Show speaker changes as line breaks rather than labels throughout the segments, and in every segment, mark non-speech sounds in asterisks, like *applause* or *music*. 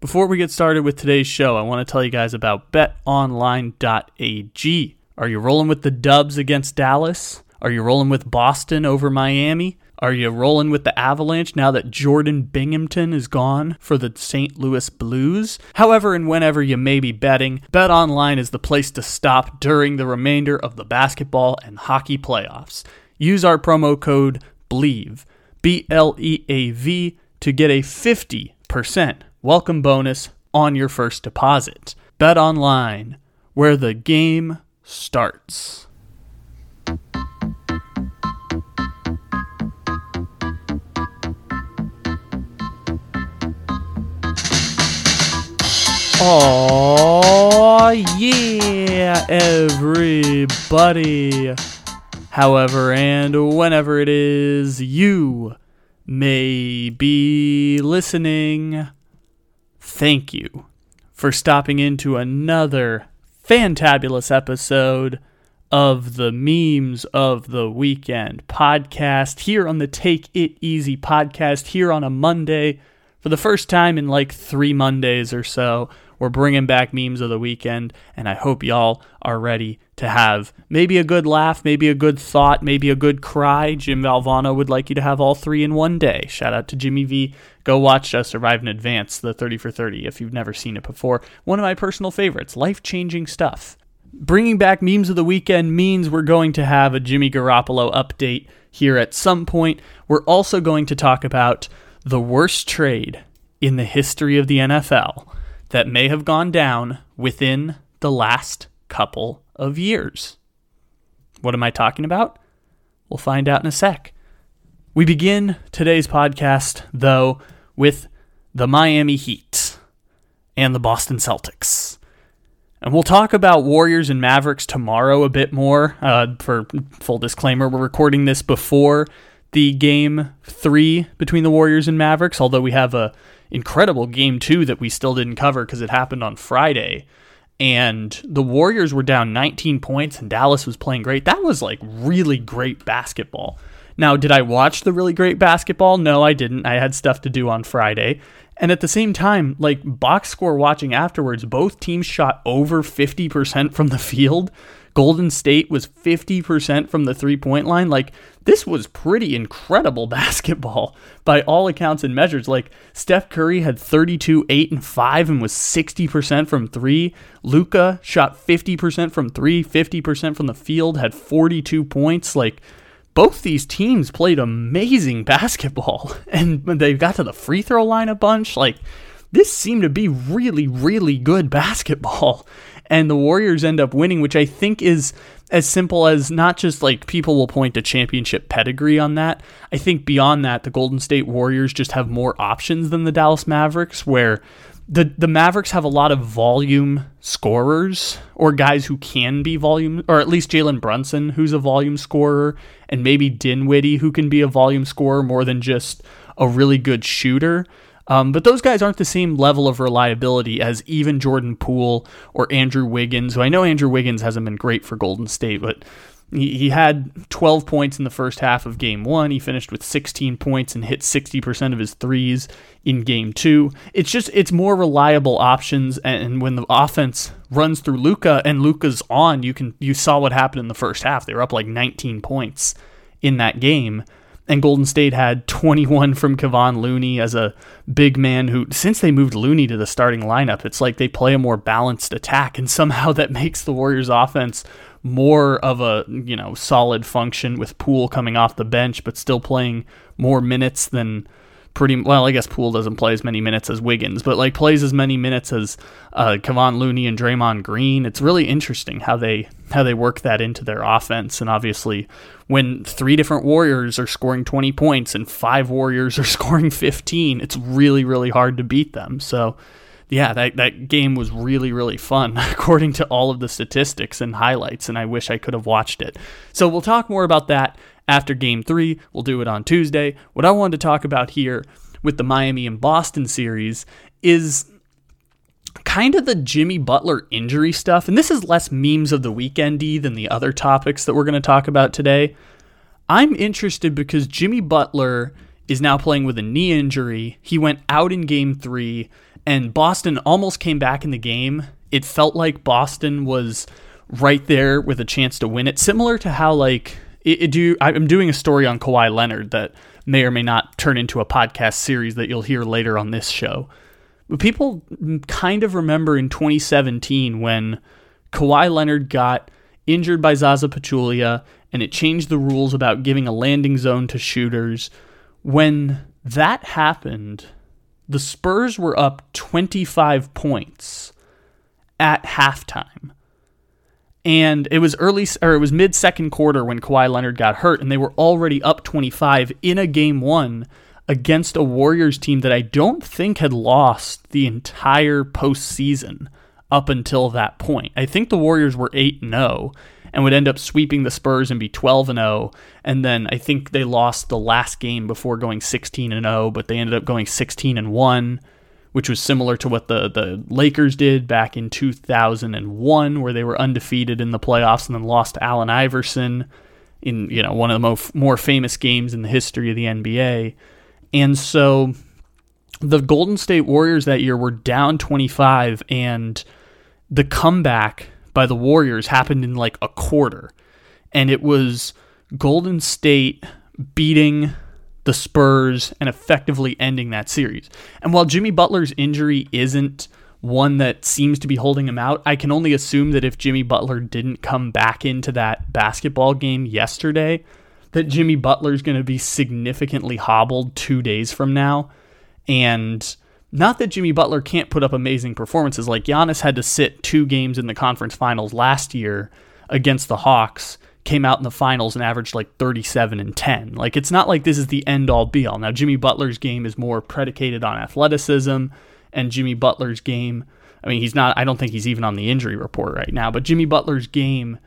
Before we get started with today's show, I want to tell you guys about betonline.ag. Are you rolling with the Dubs against Dallas? Are you rolling with Boston over Miami? Are you rolling with the Avalanche now that Jordan Binnington is gone for the St. Louis Blues? However, and whenever you may be betting, BetOnline is the place to stop during the remainder of the basketball and hockey playoffs. Use our promo code BLEAV, B L E A V, to get a 50% welcome bonus on your first deposit. Bet online, where the game starts. Oh yeah, everybody. However, and whenever it is you may be listening, thank you for stopping into another fantabulous episode of the Memes of the Weekend podcast here on the Take It Easy podcast here on a Monday. For the first time in like three Mondays or so, we're bringing back Memes of the Weekend, and I hope y'all are ready to have maybe a good laugh, maybe a good thought, maybe a good cry. Jim Valvano would like you to have all three in one day. Shout out to Jimmy V. Go watch uh, Survive and Advance, the 30 for 30, if you've never seen it before. One of my personal favorites, life changing stuff. Bringing back memes of the weekend means we're going to have a Jimmy Garoppolo update here at some point. We're also going to talk about the worst trade in the history of the NFL that may have gone down within the last couple of years. What am I talking about? We'll find out in a sec. We begin today's podcast, though, with the Miami Heat and the Boston Celtics. And we'll talk about Warriors and Mavericks tomorrow a bit more. Uh, for full disclaimer, we're recording this before the game three between the Warriors and Mavericks, although we have a incredible game two that we still didn't cover because it happened on Friday. And the Warriors were down 19 points and Dallas was playing great. That was like really great basketball. Now, did I watch the really great basketball? No, I didn't. I had stuff to do on Friday. And at the same time, like box score watching afterwards, both teams shot over 50% from the field. Golden State was 50% from the three point line. Like, this was pretty incredible *laughs* basketball by all accounts and measures. Like, Steph Curry had 32, 8, and 5 and was 60% from three. Luka shot 50% from three, 50% from the field, had 42 points. Like, both these teams played amazing *laughs* basketball *laughs* and they got to the free throw line a bunch. Like, this seemed to be really, really good basketball. And the Warriors end up winning, which I think is as simple as not just like people will point to championship pedigree on that. I think beyond that, the Golden State Warriors just have more options than the Dallas Mavericks, where the the Mavericks have a lot of volume scorers or guys who can be volume, or at least Jalen Brunson, who's a volume scorer, and maybe Dinwiddie, who can be a volume scorer more than just a really good shooter. Um, but those guys aren't the same level of reliability as even Jordan Poole or Andrew Wiggins, who I know Andrew Wiggins hasn't been great for Golden State, but he, he had 12 points in the first half of game one. He finished with 16 points and hit 60% of his threes in game two. It's just, it's more reliable options. And when the offense runs through Luka and Luka's on, you can, you saw what happened in the first half. They were up like 19 points in that game and Golden State had 21 from Kevon Looney as a big man who, since they moved Looney to the starting lineup, it's like they play a more balanced attack, and somehow *laughs* that makes the Warriors' offense more of a you know solid function with Poole coming off the bench, but still playing more minutes than pretty well. I guess Poole doesn't play as many minutes as Wiggins, but like plays as many minutes as uh, Kevon Looney and Draymond Green. It's really interesting how they how they work that into their offense, and obviously when three different Warriors are scoring 20 points and five Warriors are *laughs* scoring 15, it's really, really hard to beat them. So, yeah, that, that game was really, really fun, *laughs* according to all of the statistics and highlights, and I wish I could have watched it. So, we'll talk more about that after game three. We'll do it on Tuesday. What I wanted to talk about here with the Miami and Boston series is kind of the Jimmy Butler injury stuff, and this is less memes of the weekendy than the other topics that we're going to talk about today. I'm interested because Jimmy Butler is now playing with a knee injury. He went out in game three, and Boston almost came back in the game. It felt like Boston was right there with a chance to win it, similar to how like it, it do. I'm doing a story on Kawhi Leonard that may or may not turn into a podcast series that you'll hear later on this show. But people kind of remember in 2017 when Kawhi Leonard got injured by Zaza Pachulia and it changed the rules about giving a landing zone to shooters. When that happened, the Spurs were up 25 points at halftime. And it was early or it was mid second quarter when Kawhi Leonard got hurt and they were already up 25 in a game 1 against a Warriors team that I don't think had lost the entire postseason up until that point. I think the Warriors were 8 0 and would end up sweeping the Spurs and be 12 and 0. And then I think they lost the last game before going 16 and 0, but they ended up going 16 and 1, which was similar to what the the Lakers did back in 2001 where they were undefeated in the playoffs and then lost to Allen Iverson in, you know, one of the most more famous games in the history of the NBA. And so the Golden State Warriors that year were down 25 and the comeback by the Warriors happened in like a quarter. And it was Golden State beating the Spurs and effectively ending that series. And while Jimmy Butler's injury isn't one that seems to be holding him out, I can only assume that if Jimmy Butler didn't come back into that basketball game yesterday, that Jimmy Butler's going to be significantly hobbled two days from now. And not that Jimmy Butler can't put up amazing performances. Like Giannis had to sit two games in the conference finals last year against the Hawks, came out in the finals and averaged like 37 and 10. Like it's not like this is the end all be all. Now Jimmy Butler's game is more predicated on athleticism and Jimmy Butler's game, I mean he's not I don't think he's even on the injury report right now, but Jimmy Butler's game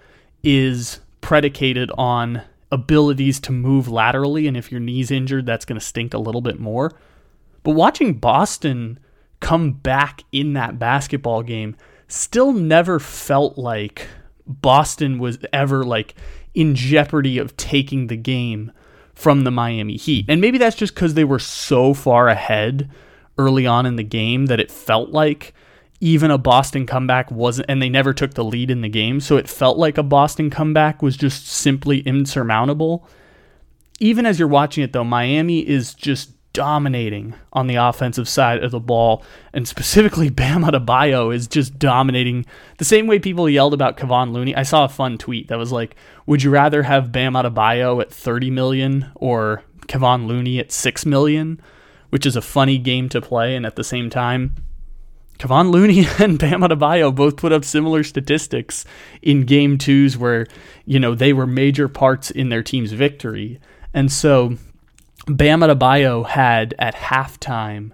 is predicated on abilities to move laterally and if your knee's injured that's going to stink a little bit more. But watching Boston come back in that basketball game still never felt like Boston was ever like in jeopardy of taking the game from the Miami Heat. And maybe that's just cuz they were so far ahead early on in the game that it felt like even a Boston comeback wasn't and they never took the lead in the game, so it felt like a Boston comeback was just simply insurmountable. Even as you're watching it though, Miami is just dominating on the offensive side of the ball, and specifically *laughs* Bam Adebayo is just dominating the same way people yelled about Kevon Looney. I saw a fun tweet that was like, "Would you rather have Bam Adebayo at 30 million or Kevon Looney at 6 million?" Which is a funny game to play, and at the same time, Kevon Looney *laughs* and Bam Adebayo both put up similar statistics in game twos where, you know, they were major parts in their team's victory. And so Bam Adebayo had at halftime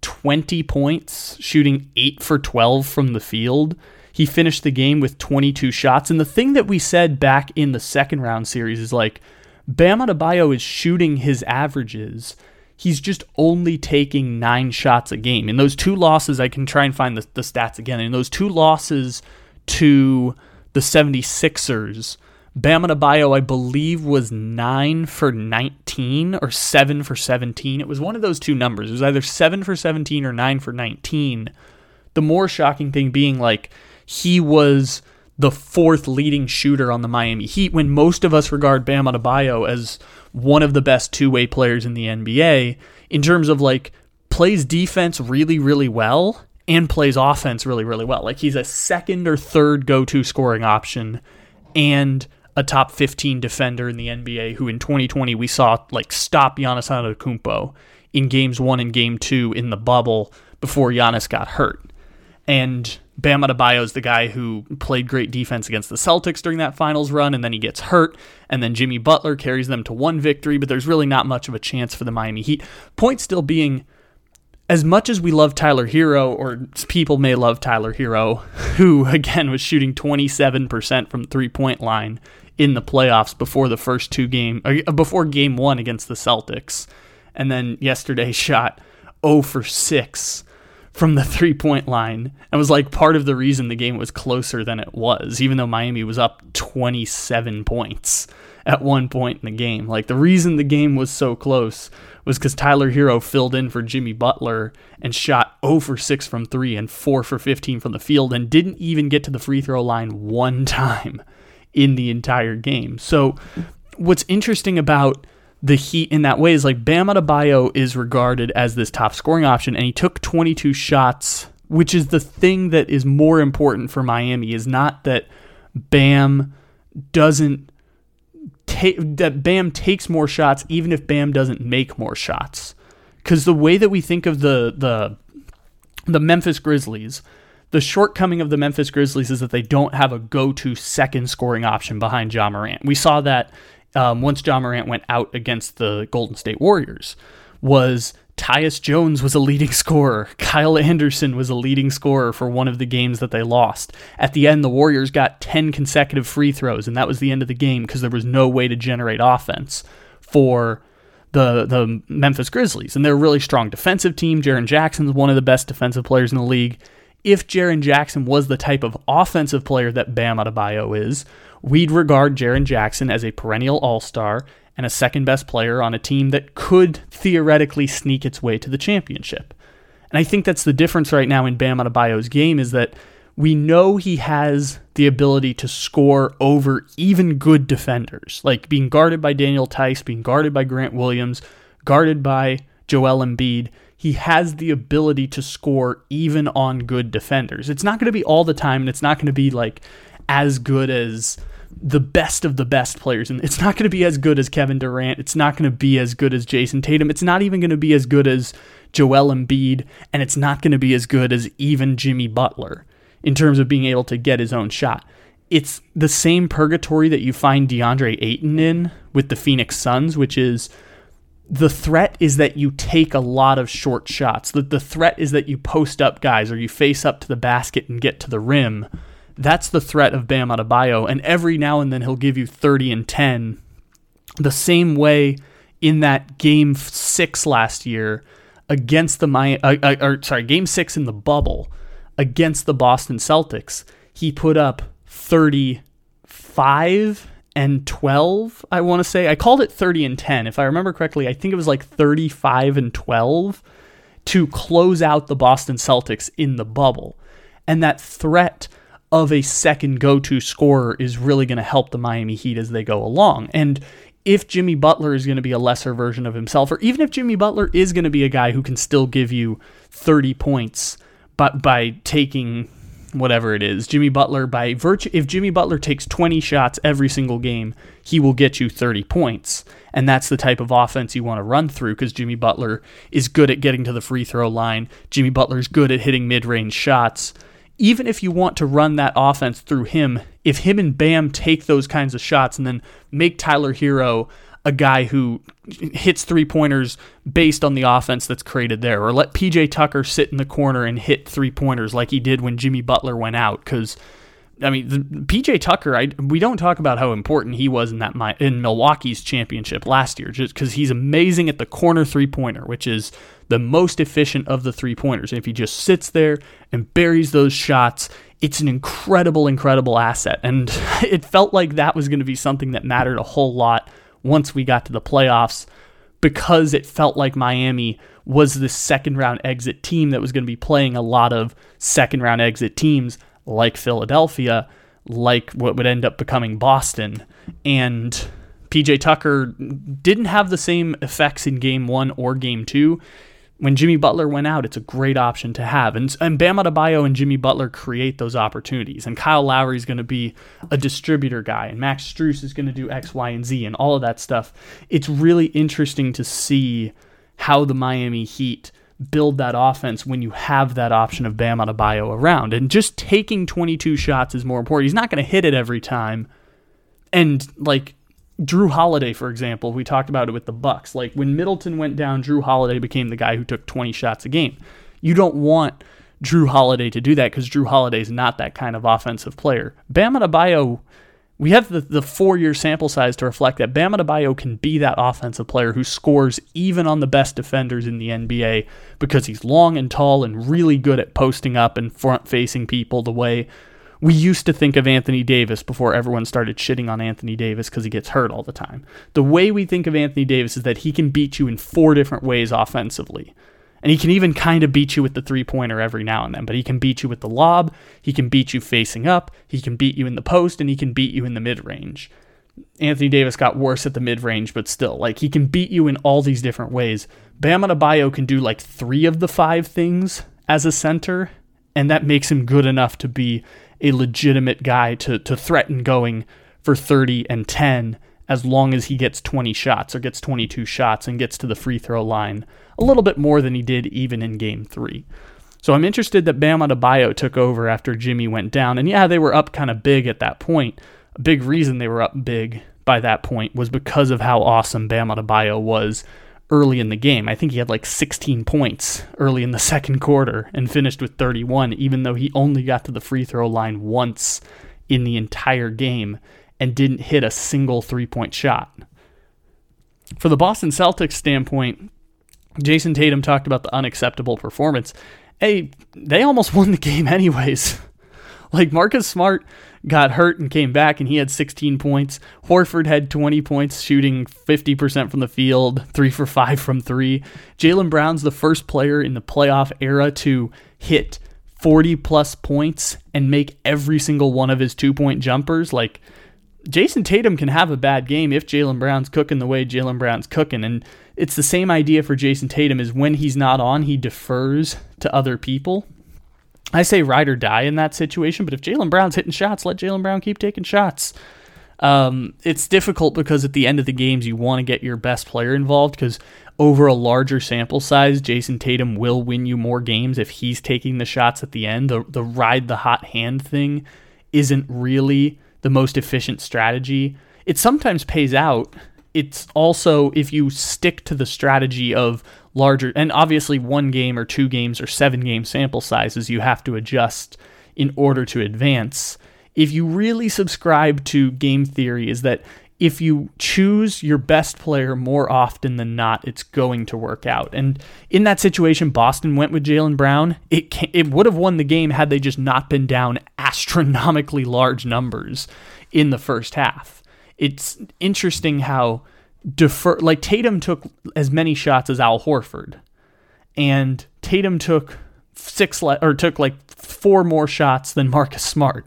20 points, shooting 8 for 12 from the field. He finished the game with 22 shots. And the thing that we said back in the second round series is like, Bam Adebayo is shooting his averages. He's just only taking nine shots a game. In those two losses, I can try and find the, the stats again. In those two losses to the 76ers, Bam Adebayo, I believe, was 9 for 19 or 7 for 17. It was one of those two numbers. It was either 7 for 17 or 9 for 19. The more shocking thing being like he was the fourth leading shooter on the Miami Heat when most of us regard Bam Adebayo as one of the best two-way players in the NBA in terms of like plays defense really really well and plays offense really really well. Like he's a second or third go-to scoring option and a top 15 defender in the NBA who in 2020 we saw like stop Giannis Antetokounmpo in games 1 and game 2 in the bubble before Giannis got hurt. And Bam Adebayo is the guy who played great defense against the Celtics during that finals run, and then he gets hurt, and then Jimmy Butler carries them to one victory, but there's really not much of a chance for the Miami Heat. Point still being, as much as we love Tyler Herro, or people may love Tyler Herro, *laughs* who again was shooting 27% from three point line in the playoffs before the first two game uh, before game 1 against the Celtics. And then yesterday *laughs* shot 0 for 6 from the three-point line and was like part of the reason the game was closer than it was even though Miami was up 27 points at one point in the game. Like the reason the game was so close was because Tyler Herro filled in for Jimmy Butler and shot 0 for 6 from 3 and 4 for 15 from the field and didn't even get to the free throw line one *laughs* time in the entire game. So, what's interesting about the Heat in that way is like Bam Adebayo is regarded as this top scoring option, and he took 22 shots, which is the thing that is more important for Miami. Is not that Bam doesn't take that Bam takes more shots, even if Bam doesn't make more shots, because the way that we think of the the the Memphis Grizzlies. The shortcoming of the Memphis Grizzlies is that they don't have a go-to second scoring option behind Ja Morant. We saw that um, once Ja Morant went out against the Golden State Warriors was Tyus Jones was a leading *laughs* scorer. Kyle Anderson was a leading scorer for one of the games that they lost. At the end, the Warriors got 10 consecutive free throws, and that was the end of the game because there was no way to generate offense for the the Memphis Grizzlies. And they're a really strong defensive team. Jaren Jackson's one of the best defensive players in the league. If Jaren Jackson was the type of offensive player that Bam Adebayo is, we'd regard Jaren Jackson as a perennial all star and a second best player on a team that could theoretically sneak its way to the championship. And I think that's the difference right now in Bam Adebayo's game is that we know he has the ability to score over even good defenders, like being guarded by Daniel Theis, being guarded by Grant Williams, guarded by Joel Embiid. He has the ability to score even on good defenders. It's not going to be all the time, and it's not going to be like as good as the best of the best players. And it's not going to be as good as Kevin Durant. It's not going to be as good as Jayson Tatum. It's not even going to be as good as Joel Embiid. And it's not going to be as good as even Jimmy Butler in terms of being able to get his own shot. It's the same purgatory that you find DeAndre Ayton in with the Phoenix Suns, which is the threat is that you take a lot of short shots. The, the threat is that you post up guys or you face up to the basket and get to the rim that's the threat of Bam Adebayo, and every now and then he'll give you 30 and 10. The same way in that game six last year against the my uh, uh, or sorry game six in the bubble against the Boston Celtics, he put up 35 and 12. I want to say I called it 30 and 10 if I remember correctly. I think it was like 35 and 12 to close out the Boston Celtics in the bubble, and that threat of a second go to scorer is really going to help the Miami Heat as they go along. And if Jimmy Butler is going to be a lesser version of himself, or even if Jimmy Butler is going to be a guy who can still give you 30 points but by taking whatever it is, Jimmy Butler by virtue if Jimmy Butler takes 20 shots every single game, he will get you 30 points. And that's the type of offense you want to run through because Jimmy Butler is good at getting to the free throw line. Jimmy Butler is good at hitting mid-range shots even if you want to run that offense through him, if him and Bam take those kinds of shots and then make Tyler Herro a guy who hits three pointers based on the offense that's created there, or let PJ Tucker sit in the corner and hit three pointers like he did when Jimmy Butler went out, because I mean, the, PJ Tucker, I, we don't talk about how important he was in that in Milwaukee's championship last year, just because he's amazing at the corner three pointer, which is the most efficient of the three pointers. And if he just sits there and buries those shots, it's an incredible, incredible asset. And *laughs* it felt like that was going to be something that mattered a whole lot once we got to the playoffs because it felt like Miami was the second round exit team that was going to be playing a lot of second round exit teams like Philadelphia, like what would end up becoming Boston. And PJ Tucker didn't have the same effects in game one or game two. When Jimmy Butler went out, it's a great option to have. And, and Bam Adebayo and Jimmy Butler create those opportunities. And Kyle Lowry is going to be a distributor guy. And Max Strus is going to do X, Y, and Z and all of that stuff. It's really interesting to see how the Miami Heat – build that offense when you have that option of Bam Adebayo around. And just taking 22 shots is more important. He's not going to hit it every time. And like Jrue Holiday, for example, we talked about it with the Bucks. Like when Middleton went down, Jrue Holiday became the guy who took 20 shots a game. You don't want Jrue Holiday to do that because Jrue Holiday is not that kind of offensive player. Bam Adebayo we have the, the four year sample size to reflect that Bam Adebayo can be that offensive player who scores even on the best defenders in the NBA because he's long and tall and really good at posting up and front facing people the way we used to think of Anthony Davis before everyone started shitting on Anthony Davis because he gets hurt all the time. The way we think of Anthony Davis is that he can beat you in four different ways offensively. And he can even kind of beat you with the three pointer every now and then, but he can beat you with the lob, he can beat you facing up, he can beat you in the post, and he can beat you in the mid range. Anthony Davis got worse at the mid range, but still, like he can beat you in all these different ways. Bam Adebayo can do like three of the five things as a center, and that makes him good enough to be a legitimate guy to to threaten going for 30 and 10 as long as he gets 20 shots or gets 22 shots and gets to the free throw line a little bit more than he did even in game three. So I'm interested that Bam Adebayo took over after Jimmy went down. And yeah, they were up kind of big at that point. A big reason they were up big by that point was because of how awesome Bam Adebayo was early in the game. I think he had like 16 points early in the second quarter and finished with 31, even though he only got to the free throw line once in the entire game and didn't hit a single three point shot. For the Boston Celtics standpoint, Jayson Tatum talked about the unacceptable performance. Hey, they almost won the *laughs* game anyways. like Marcus Smart got hurt and came back and he had 16 points. Horford had 20 points, shooting 50% from the field, 3 for 5 from 3. Jaylen Brown's the first player in the playoff era to hit 40 plus points and make every single one of his two point jumpers. Like, Jayson Tatum can have a bad game if Jaylen Brown's cooking the way Jaylen Brown's cooking. And it's the same idea for Jayson Tatum is when he's not on, he defers to other people. I say ride or die in that situation, but if Jaylen Brown's hitting shots, let Jaylen Brown keep taking shots. Um, it's difficult because at the end of the games, you want to get your best player involved because over a larger sample size, Jayson Tatum will win you more games if he's taking the shots at the end. The, the ride the hot hand thing isn't really the most efficient strategy. It sometimes pays out. It's also if you stick to the strategy of larger, and obviously one game or two games or seven game sample sizes, you have to adjust in order to advance. If you really subscribe to game theory, is that if you choose your best player more often than not, it's going to work out. And in that situation, Boston went with Jaylen Brown. It it would have won the game had they just not been down astronomically large numbers in the first half. It's interesting how defer like Tatum took as many shots as Al Horford, and Tatum took six le- or took like four more shots than Marcus Smart.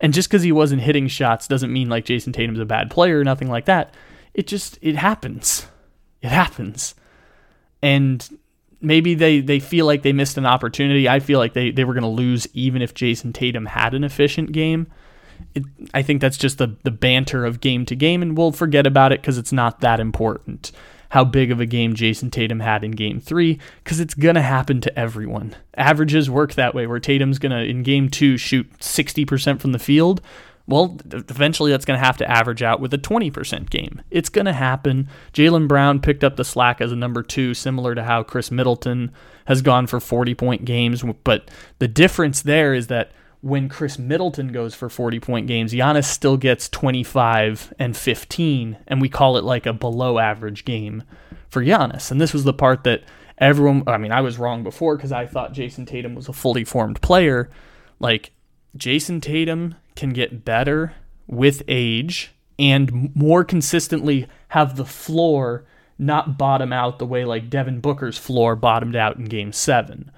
And just because he wasn't hitting shots doesn't mean like Jayson Tatum's a bad player or nothing like that. It just it happens. It happens. And maybe they, they feel like they missed an opportunity. I feel like they, they were going to lose even if Jayson Tatum had an efficient game. It, I think that's just the, the banter of game to game, and we'll forget about it because it's not that important how big of a game Jayson Tatum had in game three, because it's going to happen to everyone. Averages work that way, where Tatum's going to, in game two, shoot 60% from the field. Well, eventually that's going to have to average out with a 20% game. It's going to happen. Jaylen Brown picked up the slack as a number two, similar to how Khris Middleton has gone for 40 point games. But the difference there is that when Khris Middleton goes for 40 point games, Giannis still gets 25 and 15, and we call it like a below average game for Giannis. And this was the part that everyone, I mean, I was wrong before because I thought Jayson Tatum was a fully formed player. Like, Jayson Tatum can get better with age and more consistently have the floor not bottom out the way like Devin Booker's floor bottomed out in game seven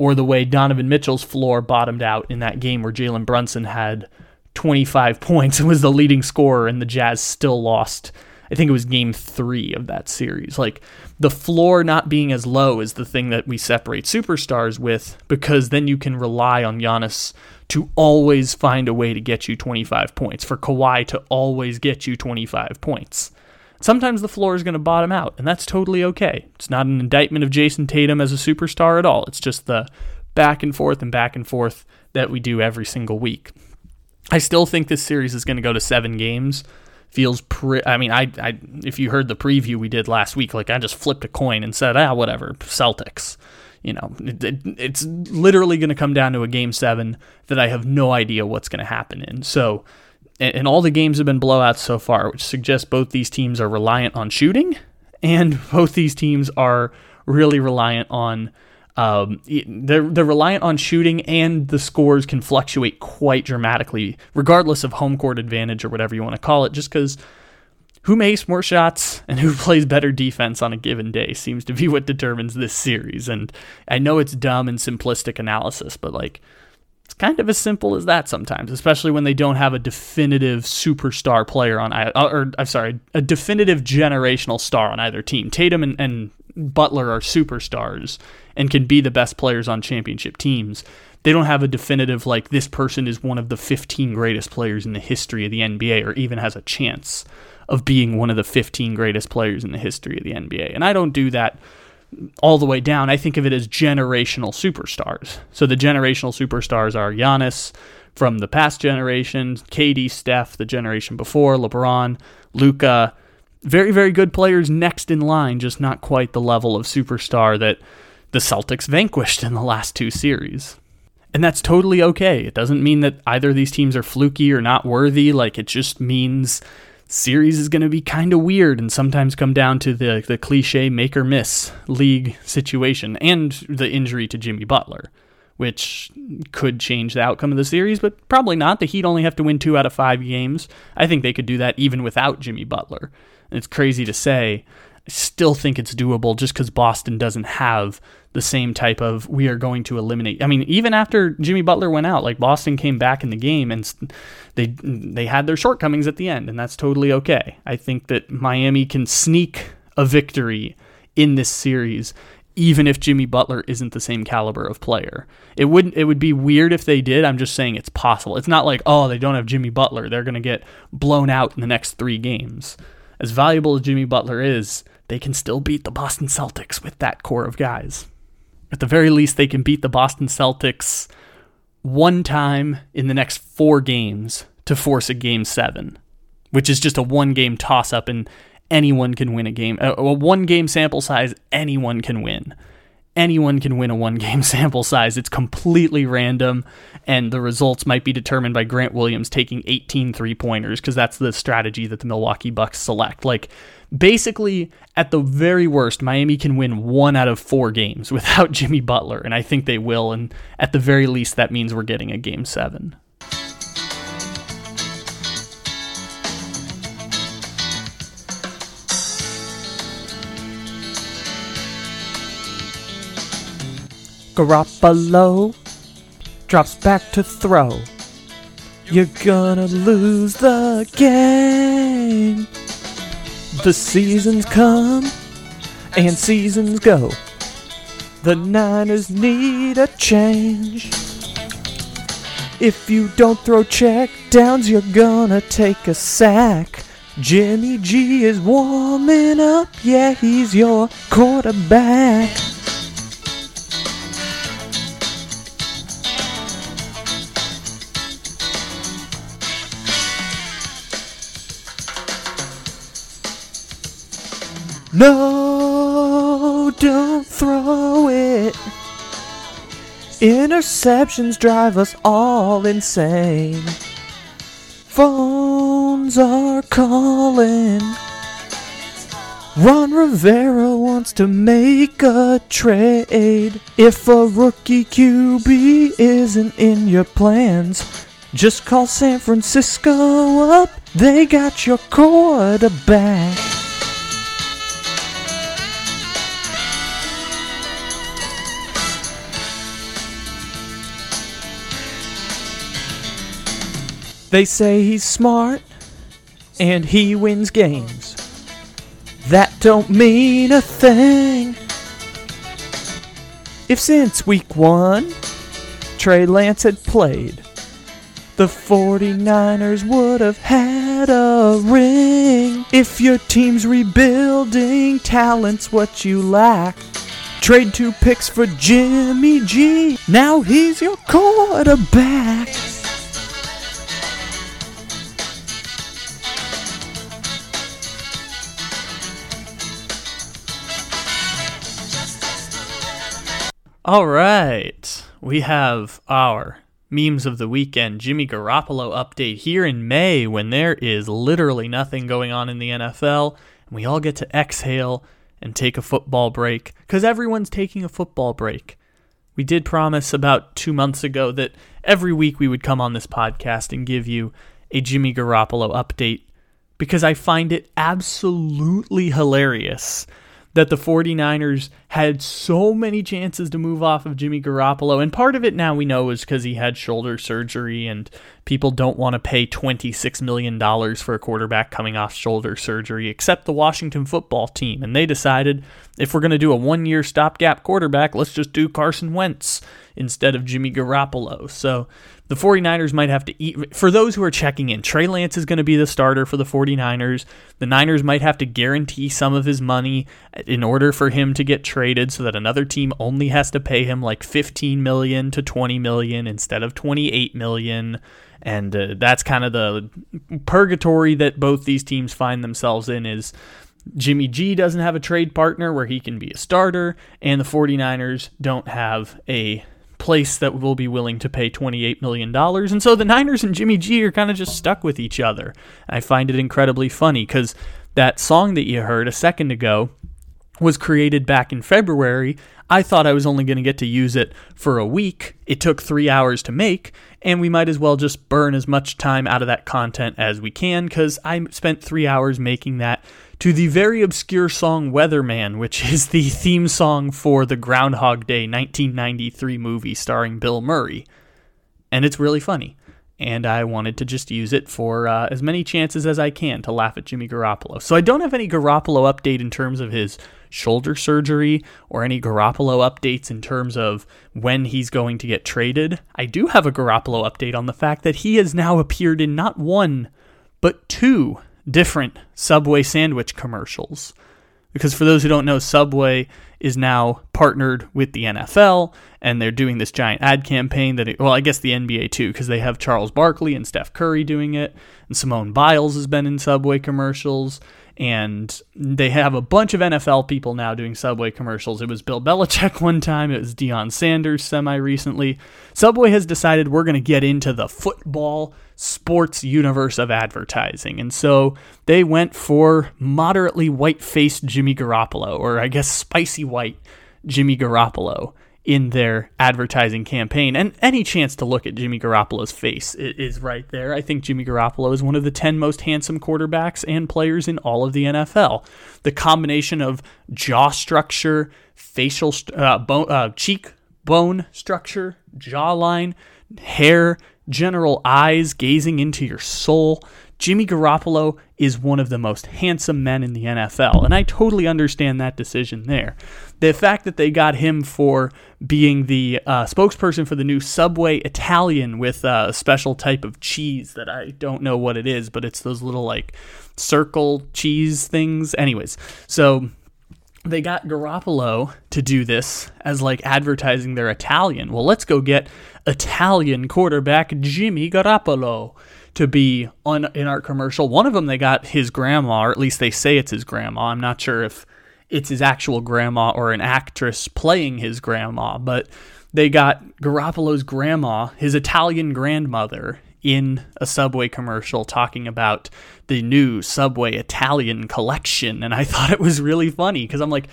or the way Donovan Mitchell's floor bottomed out in that game where Jalen Brunson had 25 *laughs* points and was the leading scorer, and the Jazz still lost. I think it was game three of that series. Like the floor not being as low is the thing that we separate superstars with because then you can rely on Giannis to always find a way to get you 25 points, for Kawhi to always get you 25 points. Sometimes the floor is going to bottom out, and that's totally okay. It's not an indictment of Jayson Tatum as a superstar at all. It's just the back and forth and back and forth that we do every single week. I still think this series is going to go to seven games. Feels pretty. I mean, I, I if you heard the preview we did last week, like I just flipped a coin and said, ah, whatever, Celtics. You know, it, it, it's literally going to come down to a game seven that I have no idea what's going to happen in. So and all the games have been blowouts so far, which suggests both these teams are reliant on shooting, and *laughs* both these teams are really reliant on Um, they're they're reliant on shooting, and the scores can fluctuate quite dramatically, regardless of home court advantage or whatever you want to call it. Just because who makes more shots and who *laughs* plays better defense on a given day seems to be what determines this series. And I know it's dumb and simplistic analysis, but like it's kind of as simple as that sometimes, especially when they don't have a definitive superstar player on either, uh, or I'm sorry, a definitive generational star on either team. Tatum and, and Butler are superstars and can be the best players on championship teams. They don't have a definitive, like, this person is one of the 15 greatest players in the history of the NBA or even has a chance of being one of the 15 greatest players in the history of the NBA. And I don't do that all the way down. I think of it as generational superstars. So the generational superstars are Giannis from the past generation, KD, Steph, the generation before, LeBron, Luka. very, very good players next in line, just not quite the level of superstar that the Celtics vanquished in the last two series. And that's totally okay. It doesn't mean that either of these teams are fluky or not worthy. Like, it just means series is going to be kind of weird and sometimes come down to the, the cliche make or miss league situation and the injury to Jimmy Butler, which could change the outcome of the series, but probably not. The Heat only have to win two out of five games. I think they could do that even without Jimmy Butler. It's crazy to say. I still think it's doable just because Boston doesn't have the same type of we are going to eliminate. I mean, even after Jimmy Butler went out, like Boston came back in the game and they they had their shortcomings at the end, and that's totally okay. I think that Miami can sneak a victory in this series even if Jimmy Butler isn't the same caliber of player. It wouldn't it would be weird if they did. I'm just saying it's possible. It's not like, oh, they don't have Jimmy Butler. They're going to get blown out in the next 3 games as valuable as Jimmy Butler is, they can still beat the Boston Celtics with that core of guys. At the very least, they can beat the Boston Celtics one time in the next four games to force a game seven, which is just a one game toss up, and anyone can win a game. A, one game sample size, anyone can win anyone can win a one game *laughs* sample size. It's completely random, and the results might be determined by Grant Williams taking 18 three pointers because that's the strategy that the Milwaukee Bucks select. Like, basically, at the very worst, Miami can win one out of four games *laughs* without Jimmy Butler, and I think they will. And at the very least, that means we're getting a game seven. Garoppolo drops back to throw. You're gonna lose the game. The seasons come and seasons go. The Niners need a change. If you don't throw check downs, you're gonna take a sack. Jimmy G is warming up, yeah, he's your quarterback. No, don't throw it. Interceptions drive us all insane. Phones are calling. Ron Rivera wants to make a trade. If a rookie QB isn't in your plans, just call San Francisco up. They got your quarterback. They say he's smart and he wins games. That don't mean a thing. If since week one Trey Lance had played, the 49ers would have had a ring. If your team's rebuilding, talent's what you lack. Trade two picks for Jimmy G. Now he's your quarterback. All right. We have our memes of the weekend Jimmy Garoppolo update here in May when there is literally nothing going on in the NFL and we all get to exhale and take a football break because everyone's taking a football break. we did promise about two months ago that every week we would come on this podcast and give you a Jimmy Garoppolo update because I find it absolutely hilarious that the 49ers had so many chances to move off of Jimmy Garoppolo. And part of it now we know is because he had shoulder surgery and people don't want to pay $26 million for a quarterback coming off shoulder surgery, except the Washington football team. And they decided if we're going to do a one year stopgap quarterback, let's just do Carson Wentz instead of Jimmy Garoppolo. So the 49ers might have to eat. For those who are checking in, Trey Lance is going to be the starter for the 49ers. The Niners might have to guarantee some of his money in order for him to get traded so that another team only has to pay him like 15 million to 20 million instead of 28 million. And uh, that's kind of the purgatory that both these teams find themselves in is Jimmy G doesn't have a trade partner where he can be a starter, and the 49ers don't have a place that will be willing to pay $28 million. And so the Niners and Jimmy G are kind of just stuck with each other. I find it incredibly funny because that song that you heard a second ago was created back in February. I thought I was only going to get to use it for a week. It took three hours to make, and we might as well just burn as much time out of that content as we can because I spent three hours making that to the very obscure song Weatherman, which *laughs* is the theme song for the Groundhog Day 1993 movie starring Bill Murray. And it's really funny. And I wanted to just use it for uh, as many chances as I can to laugh at Jimmy Garoppolo. So I don't have any Garoppolo update in terms of his shoulder surgery or any Garoppolo updates in terms of when he's going to get traded. I do have a Garoppolo update on the fact that he has now appeared in not one, but two different Subway sandwich commercials. Because for those who don't know, Subway is now partnered with the NFL and they're doing this giant ad campaign that, it, well, I guess the NBA too, because they have Charles Barkley and Steph Curry doing it. And Simone Biles has been in Subway commercials. And they have a bunch of NFL people now doing Subway commercials. It was Bill Belichick *laughs* one time, it was Deion Sanders semi recently. Subway has decided we're going to get into the football sports universe of advertising. And so they went for moderately white faced Jimmy Garoppolo, or I guess spicy white Jimmy Garoppolo in their advertising campaign. And any chance to look at Jimmy Garoppolo's face is right there. I think Jimmy Garoppolo is one of the 10 most handsome quarterbacks and players in all of the NFL. The combination of jaw structure, facial, uh, bone, uh, cheek bone structure, jawline, hair, general eyes gazing into your soul. Jimmy Garoppolo is one of the most handsome men in the NFL, and I totally understand that decision there. The fact that they got him for being the uh, spokesperson for the new Subway Italian with a special type of cheese that I don't know what it is, but it's those little like circle cheese things. Anyways, so they got Garoppolo to do this as like advertising their Italian. Well, let's go get Italian quarterback Jimmy Garoppolo to be on in our commercial. One of them they got his grandma, or at least they say it's his grandma. I'm not sure if it's his actual grandma or an actress playing his grandma, but they got Garoppolo's grandma, his Italian grandmother, in a Subway commercial talking about the new Subway Italian collection. And I *laughs* thought it was really funny because I'm like,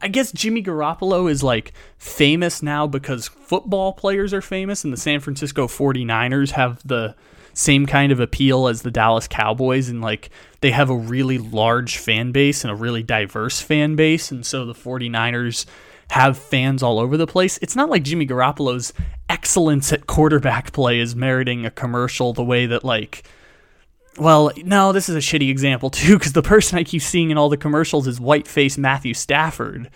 I guess Jimmy Garoppolo is like famous now because football players are famous and the San Francisco 49ers have the same kind of appeal as the Dallas Cowboys and like they have a really large fan base and a really diverse fan base and so the 49ers have fans all over the place. It's not like Jimmy Garoppolo's excellence at quarterback play is meriting a commercial the way that like well, no, this is a shitty example *laughs* too because the person I keep seeing in all the commercials is white face Matthew Stafford,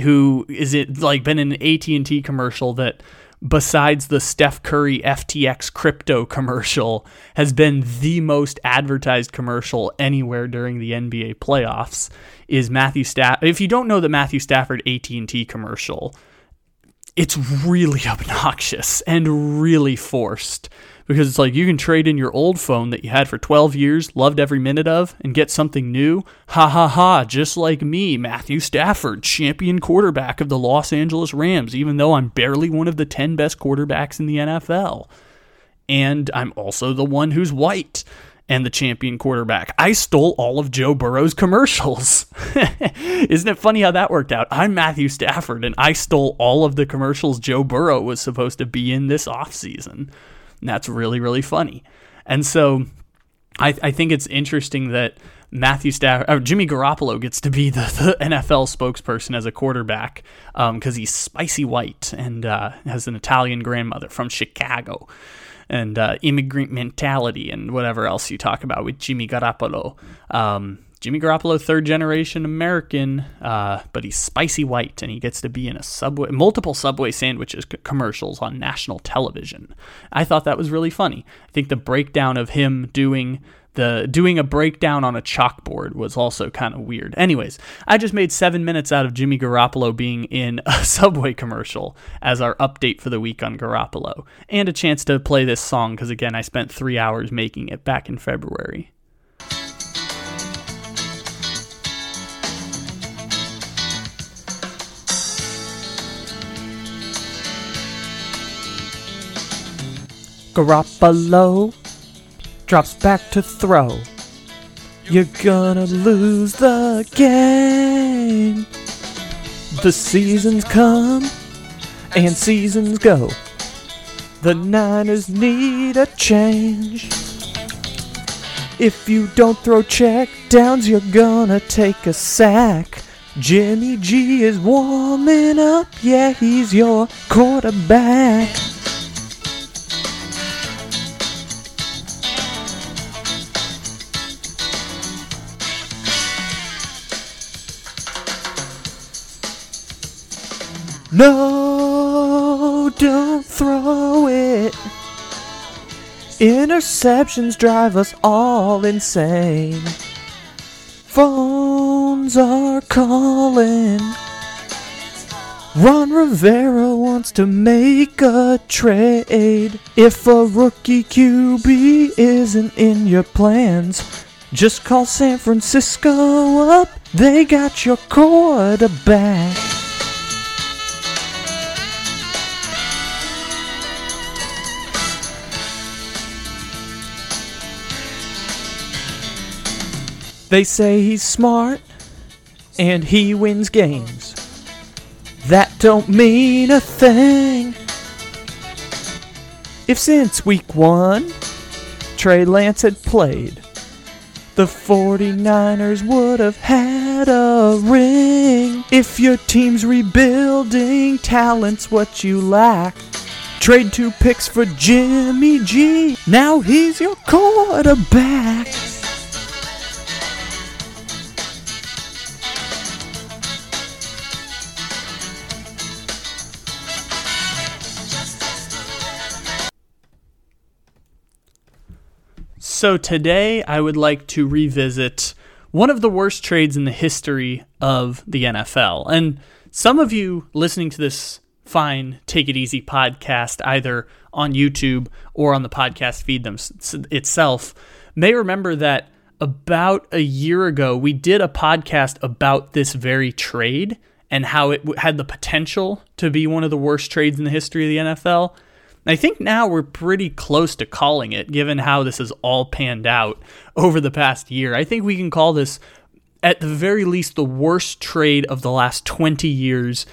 who is it like been in an AT and T commercial that besides the Steph Curry FTX crypto commercial, has been the most advertised commercial anywhere during the NBA playoffs. Is Matthew Stafford? If you don't know the Matthew Stafford AT and T commercial, it's really *laughs* obnoxious and really forced because it's like you can trade in your old phone that you had for 12 years, loved every minute of, and get something new. Ha ha ha, just like me, Matthew Stafford, champion quarterback of the Los Angeles Rams, even though I'm barely one of the 10 best quarterbacks in the NFL. And I'm also the one who's white. And the champion quarterback. I stole all of Joe Burrow's commercials. *laughs* Isn't it funny how that worked out? I'm Matthew Stafford and I stole all of the commercials Joe Burrow was supposed to be in this offseason. That's really, really funny. And so I, I think it's interesting that Matthew Stafford, uh, Jimmy Garoppolo gets to be the, *laughs* the NFL spokesperson as a quarterback because um, he's spicy white and uh, has an Italian grandmother from Chicago and uh, immigrant mentality and whatever else you talk about with Jimmy Garoppolo. Um, Jimmy Garoppolo, third generation American, uh, but he's spicy white and he gets to be in a subway, multiple Subway sandwiches commercials on national television. I thought that was really funny. I think the breakdown of him doing the doing a breakdown on a chalkboard was also kind of weird. Anyways, I just made seven minutes out of Jimmy Garoppolo being in a *laughs* Subway commercial as our update for the week on Garoppolo, and a chance to play this song because again, I spent three hours making it back in February. Garoppolo drops back to throw. You're gonna lose the game. The seasons come and seasons go. The Niners need a change. If you don't throw check downs, you're gonna take a sack. Jimmy G is warming up, yeah, he's your quarterback. No, don't throw it. Interceptions drive us all insane. Phones are calling. Ron Rivera wants to make a trade. If a rookie QB isn't in your plans, just call San Francisco up. They got your quarterback. They say he's smart and he wins games. That don't mean a thing. If since week one Trey Lance had played, the 49ers would have had a ring. If your team's rebuilding, talent's what you lack. Trade two picks for Jimmy G. Now he's your quarterback. So today I would like to revisit one of the worst trades in the history of the NFL. And some of you listening to this fine Take It Easy podcast, either on YouTube or on the podcast feed them itself, may remember that about a year ago we did a podcast about this very trade and how it had the potential to be one of the worst trades in the history of the NFL. I think now we're pretty close to calling it, given how this has all panned out over the past year. I think we can call this, at the very least, the worst trade of the last 20 years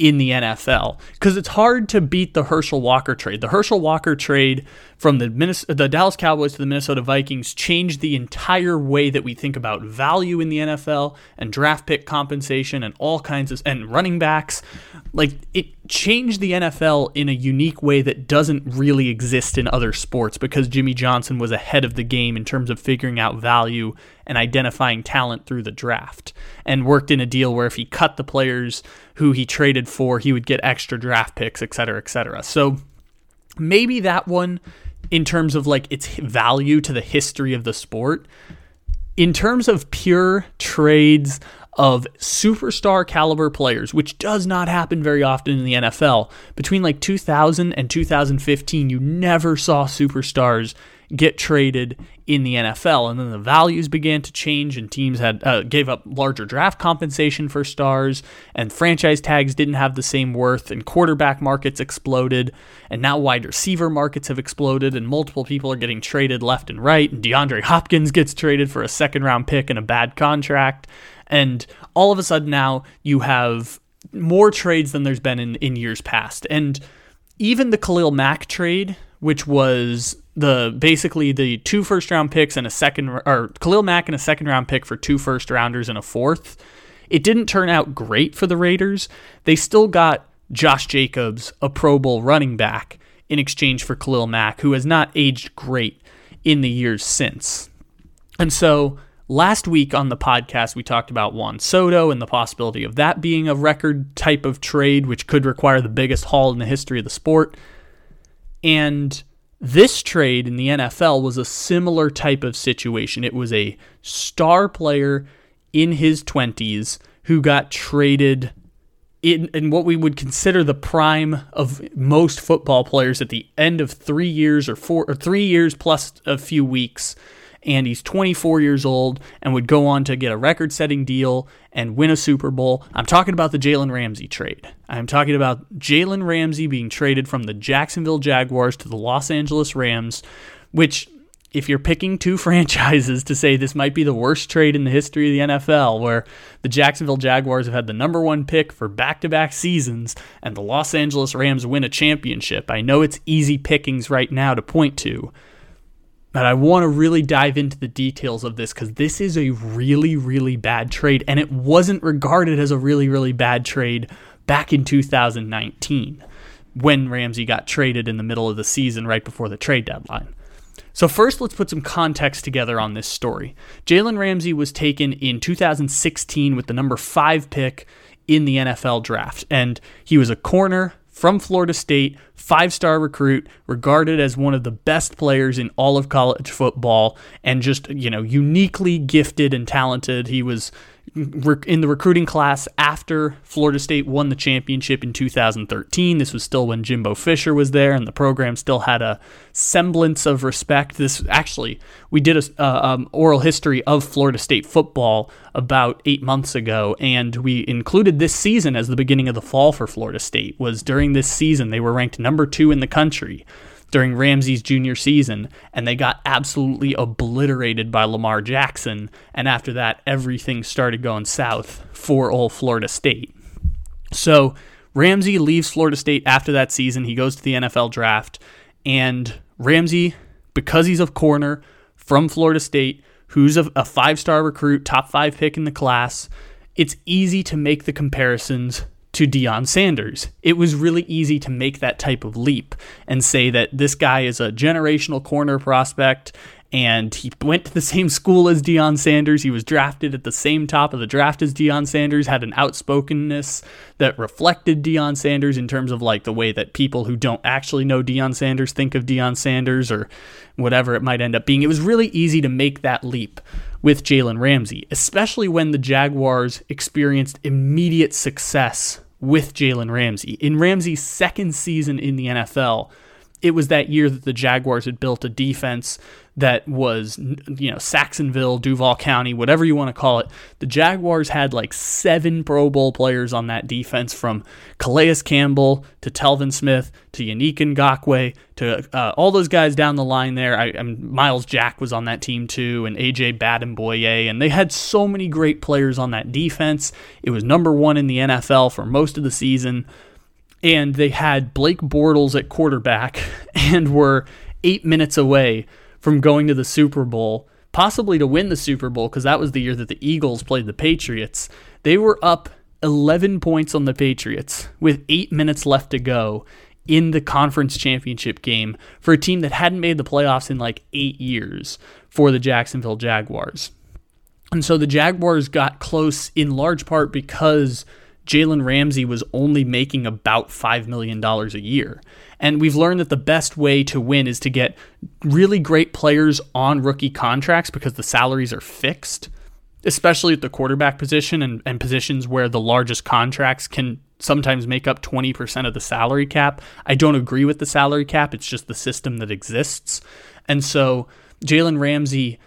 in the NFL because it's hard to beat the Herschel Walker trade. The Herschel Walker trade from the the Dallas Cowboys to the Minnesota Vikings changed the entire way that we think about value in the NFL and draft pick compensation and all kinds of and running backs. Like it changed the NFL in a unique way that doesn't really exist in other sports because Jimmy Johnson was ahead of the game in terms of figuring out value and identifying talent through the draft and worked in a deal where if he cut the players who he traded for, he would get extra draft picks, et cetera, et cetera. So maybe that one in terms of like its value to the history of the sport in terms of pure trades of superstar caliber players, which does not happen very often in the NFL. Between like 2000 and 2015, you never saw superstars get traded in the NFL. And then the values began to change, and teams had uh, gave up larger draft compensation for stars, and franchise tags didn't have the same worth, and quarterback markets exploded, and now wide receiver markets have exploded, and multiple people are getting traded left and right, and DeAndre Hopkins gets traded for a second round pick and a bad contract. And all of a sudden now you have more trades than there's been in, in years past. And even the Khalil Mack trade, which was the basically the two first round picks and a second or Khalil Mack and a second round pick for two first rounders and a fourth. It didn't turn out great for the Raiders. They still got Josh Jacobs, a Pro Bowl running back, in exchange for Khalil Mack, who has not aged great in the years since. And so last week on the podcast, we talked about Juan Soto and the possibility of that being a record type of trade, which could require the biggest haul in the history of the sport. And this trade in the NFL was a similar type of situation. It was a star player in his 20s who got traded in, in what we would consider the prime of most football players at the end of three years or four or three years plus a few weeks and he's 24 years old and would go on to get a record setting deal and win a Super Bowl. I'm talking about the Jalen Ramsey trade. I'm talking about Jalen Ramsey being traded from the Jacksonville Jaguars to the Los Angeles Rams, which if you're picking two *laughs* franchises to say this might be the worst trade in the history of the NFL, where the Jacksonville Jaguars have had the number one pick for back to back seasons and the Los Angeles Rams win a championship, I know it's easy pickings right now to point to. But I want to really dive into the details of this because this is a really, really bad trade. And it wasn't regarded as a really, really bad trade back in 2019 when Ramsey got traded in the middle of the season right before the trade deadline. So, first, let's put some context together on this story. Jalen Ramsey was taken in 2016 with the number five pick in the NFL draft, and he was a corner from Florida State, five star recruit, regarded as one of the best players in all of college football, and just, you know, uniquely gifted and talented. He was in the recruiting class after Florida State won the championship in 2013. This was still when Jimbo Fisher was there, and the program still had a semblance of respect. This actually, we did a uh, um, oral history of Florida State football about eight months ago, and we included this season as the beginning of the fall for Florida State. Was during this season they were ranked number two in the country during Ramsey's junior season, and they got absolutely obliterated by Lamar Jackson. And after that, everything started going south for old Florida State. So Ramsey leaves Florida State after that season. He goes to the NFL draft, and Ramsey, because he's a corner from Florida State, who's a, a five star recruit, top five pick in the class, it's easy to make the comparisons to Deion Sanders. It was really easy to make that type of leap and say that this guy is a generational corner prospect and he went to the same *laughs* school as Deion Sanders. He was drafted at the same top of the draft as Deion Sanders, had an outspokenness that reflected Deion Sanders in terms of like the way that people who don't actually know Deion Sanders think of Deion Sanders or whatever it might end up being. It was really easy to make that leap with Jalen Ramsey, especially when the Jaguars experienced immediate success with Jalen Ramsey. In Ramsey's second season in the NFL, it was that year that the Jaguars had built a defense that was, you know, Sacksonville, Duval County, whatever you want to call it. The Jaguars had like seven Pro Bowl players on that defense from Calais Campbell to Telvin Smith to Yannick Ngakoue to uh, all those guys down the line there. I, Myles Jack was on that team too, and AJ Bouye, and they had so many great players on that defense. It was number one in the NFL for most of the season and they had Blake Bortles at quarterback *laughs* and were eight minutes away from going to the Super Bowl, possibly to win the Super Bowl, because that was the year that the Eagles played the Patriots. They were up 11 points on the Patriots with eight minutes left to go in the conference championship game for a team that hadn't made the playoffs in like eight years for the Jacksonville Jaguars. And so the Jaguars got close in large part because Jalen Ramsey was only making about $5 million a year. And we've learned that the best way to win is to get really great players on rookie contracts because the salaries are fixed. especially at the quarterback position and, and positions where the largest contracts can sometimes make up 20% of the salary cap. I don't agree with the salary cap, it's just the system that exists. And so Jalen Ramsey,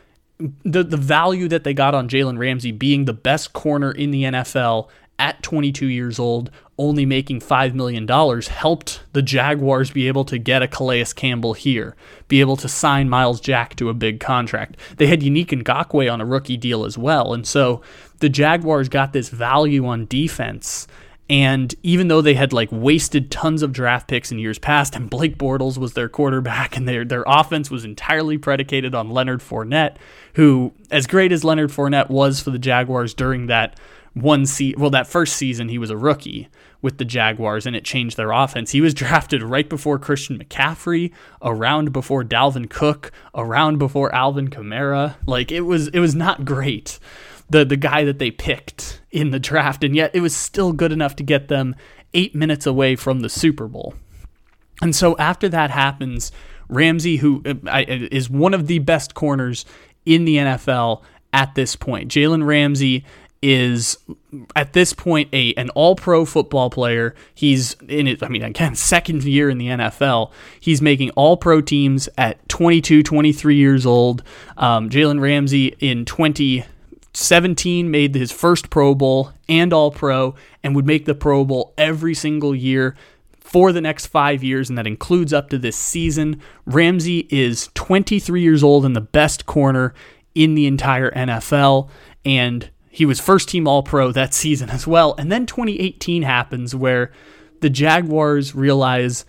the, the value that they got on Jalen Ramsey being the best corner in the NFL at 22 years old, only making $5 million, helped the Jaguars be able to get a Calais Campbell here, be able to sign Myles Jack to a big contract. They had Yannick Ngakoue on a rookie deal as well. And so the Jaguars got this value on defense and even though they had like wasted tons of draft picks in years past, and Blake Bortles was their quarterback, and their their offense was entirely predicated on Leonard Fournette, who, as great as Leonard Fournette was for the Jaguars during that one season, well, that first season he was a rookie with the Jaguars, and it changed their offense. He was *laughs* drafted right before Christian McCaffrey, around before Dalvin Cook, around before Alvin Kamara. Like it was, it was not great the the guy that they picked in the draft, and yet it was still good enough to get them eight minutes away from the Super Bowl. And so after that happens, Ramsey, who uh, one of the best corners in the NFL at this point, Jalen Ramsey is at this point a an all pro football player. He's in it, I mean, again, *laughs* second year in the NFL. He's making all pro teams at 22, 23 years old. Um, Jalen Ramsey in 2017 made his first Pro Bowl and All Pro and would make the Pro Bowl every single year for the next five years, and that includes up to this season. Ramsey is 23 years old and the best corner in the entire NFL, and he was first team All Pro that *laughs* season as well. And then 2018 happens where the Jaguars realize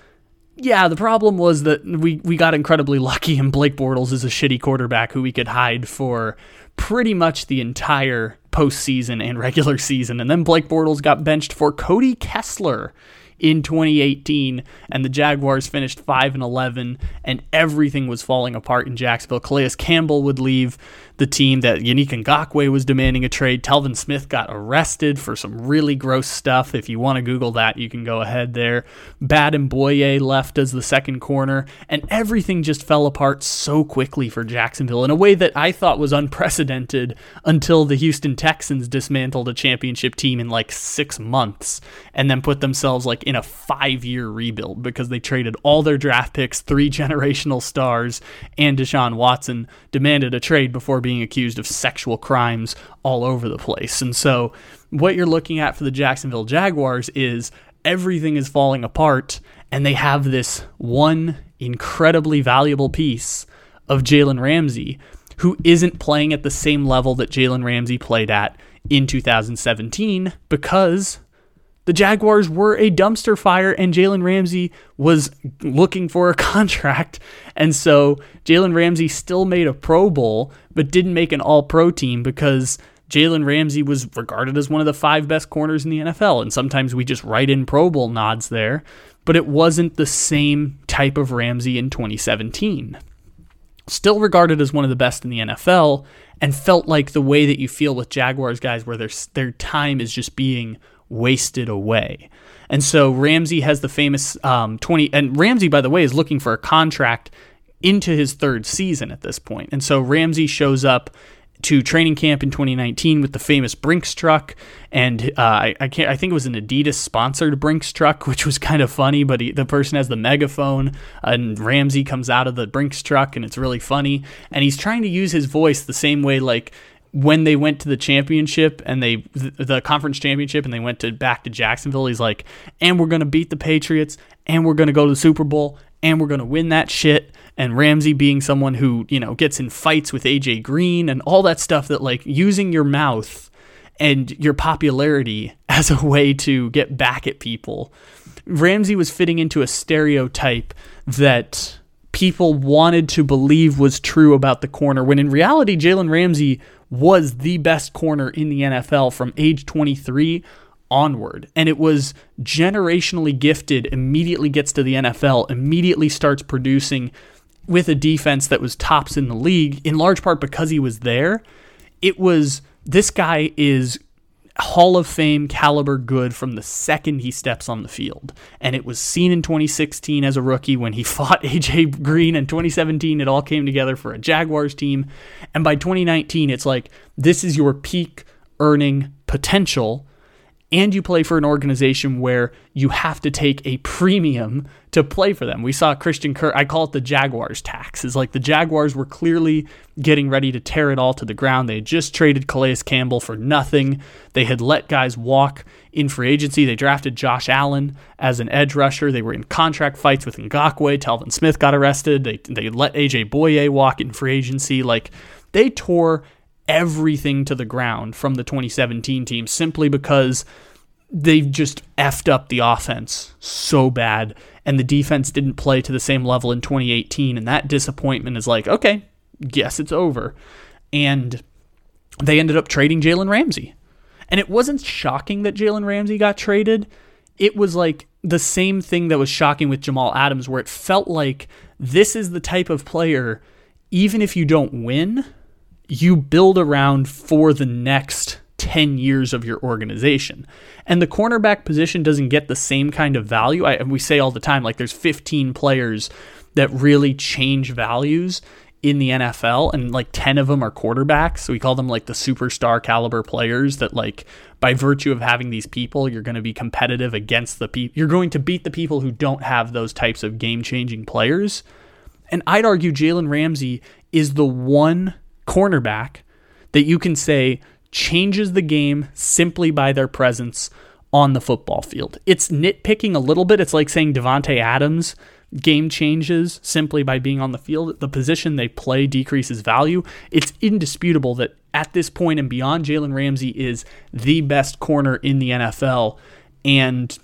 yeah, the problem was that we, we got incredibly lucky, and Blake Bortles is a shitty quarterback who we could hide for pretty much the entire postseason and regular season. And then Blake Bortles got benched for Cody Kessler in 2018, and the Jaguars finished 5 and 11, and everything was falling apart in Jacksonville. Calais Campbell would leave the team that Yannick Ngakoue was demanding a trade. Telvin Smith got arrested for some really gross stuff. If you want to Google that, you can go ahead there. Bad and Bouye left as the second corner, and everything just fell apart so quickly for Jacksonville in a way that I thought was unprecedented until the Houston Texans dismantled a championship team in like six months and then put themselves like in a five year rebuild because they traded all their draft picks, three *laughs* generational stars, and Deshaun Watson demanded a trade before being accused of sexual crimes all over the place. And so, what you're looking at for the Jacksonville Jaguars is everything is falling apart, and they have this one incredibly valuable piece of Jalen Ramsey who isn't playing at the same level that Jalen Ramsey played at in 2017 because the Jaguars were a dumpster fire and Jalen Ramsey was looking for a *laughs* contract. And so Jalen Ramsey still made a Pro Bowl, but didn't make an all pro team because Jalen Ramsey was regarded as one of the five best corners in the NFL. And sometimes we just write in Pro Bowl nods there, but it wasn't the same type of Ramsey in 2017. Still regarded as one of the best in the NFL, and felt like the way that you feel with Jaguars guys, where their, their time is just being wasted away. And so Ramsey has the famous um, 20, and Ramsey, by the way, is looking for a contract into his third season at this point. And so Ramsey shows up to training camp in 2019 with the famous Brinks truck, and uh, I, I, can't. I think it was an Adidas sponsored Brinks truck, *laughs* which was kind of funny. But he, the person has the megaphone, and Ramsey comes out of the Brinks truck, and it's really funny. And he's trying to use his voice the same way like when they went to the championship and they the conference championship and they went to back to Jacksonville, he's like, and we're gonna beat the Patriots, and we're gonna go to the Super Bowl, and we're gonna win that shit. And Ramsey being someone who you know gets in fights with AJ Green and all that stuff that like using your mouth and your popularity *laughs* as a way to get back at people. Ramsey was fitting into a stereotype that people wanted to believe was true about the corner when in reality Jalen Ramsey was the best corner in the NFL from age 23 onward. And it was generationally gifted, immediately gets to the NFL, immediately starts producing with a defense that was tops in the league, in large part because he was there. It was this guy is Hall of Fame caliber good from the second he steps on the field. And it was seen in 2016 as a rookie when he *laughs* fought AJ Green. and 2017, it all came together for a Jaguars team. And by 2019, it's like this is your peak earning potential and you play for an organization where you have to take a premium to play for them. We saw Christian Kirk, I call it the Jaguars tax. Is like the Jaguars were clearly getting ready to tear it all to the ground. They had just traded Calais Campbell for nothing. They had let guys walk in free agency. They drafted Josh Allen as an edge rusher. They were in contract fights with Ngakoue. Telvin Smith got arrested. They, they let AJ Bouye walk in free agency. Like they tore everything to the ground from the 2017 team simply because they've just effed up the offense so bad. And the defense didn't play to the same level in 2018 and that disappointment is like okay guess it's over. And they ended up trading Jalen Ramsey. And it wasn't shocking that Jalen Ramsey got traded. It was like the same thing that was shocking with Jamal Adams where it felt like this is the type of player even if you don't win you build around for the next 10 years of your organization. And the cornerback position doesn't get the same kind of value. I, we say all the time, like, there's 15 players that really change values in the NFL, and like 10 of them are quarterbacks. So we call them like the superstar caliber players that, like, by virtue of having these people, you're going to be competitive against the people. You're going to beat the people who don't have those types of game changing players. And I'd argue Jalen Ramsey is the one cornerback that you can say changes the game simply by their presence on the football field. It's nitpicking a little bit. It's like saying Davante Adams game changes simply by being on the field. The position they play decreases value. It's indisputable that at this point and beyond, Jalen Ramsey is the best corner in the NFL. And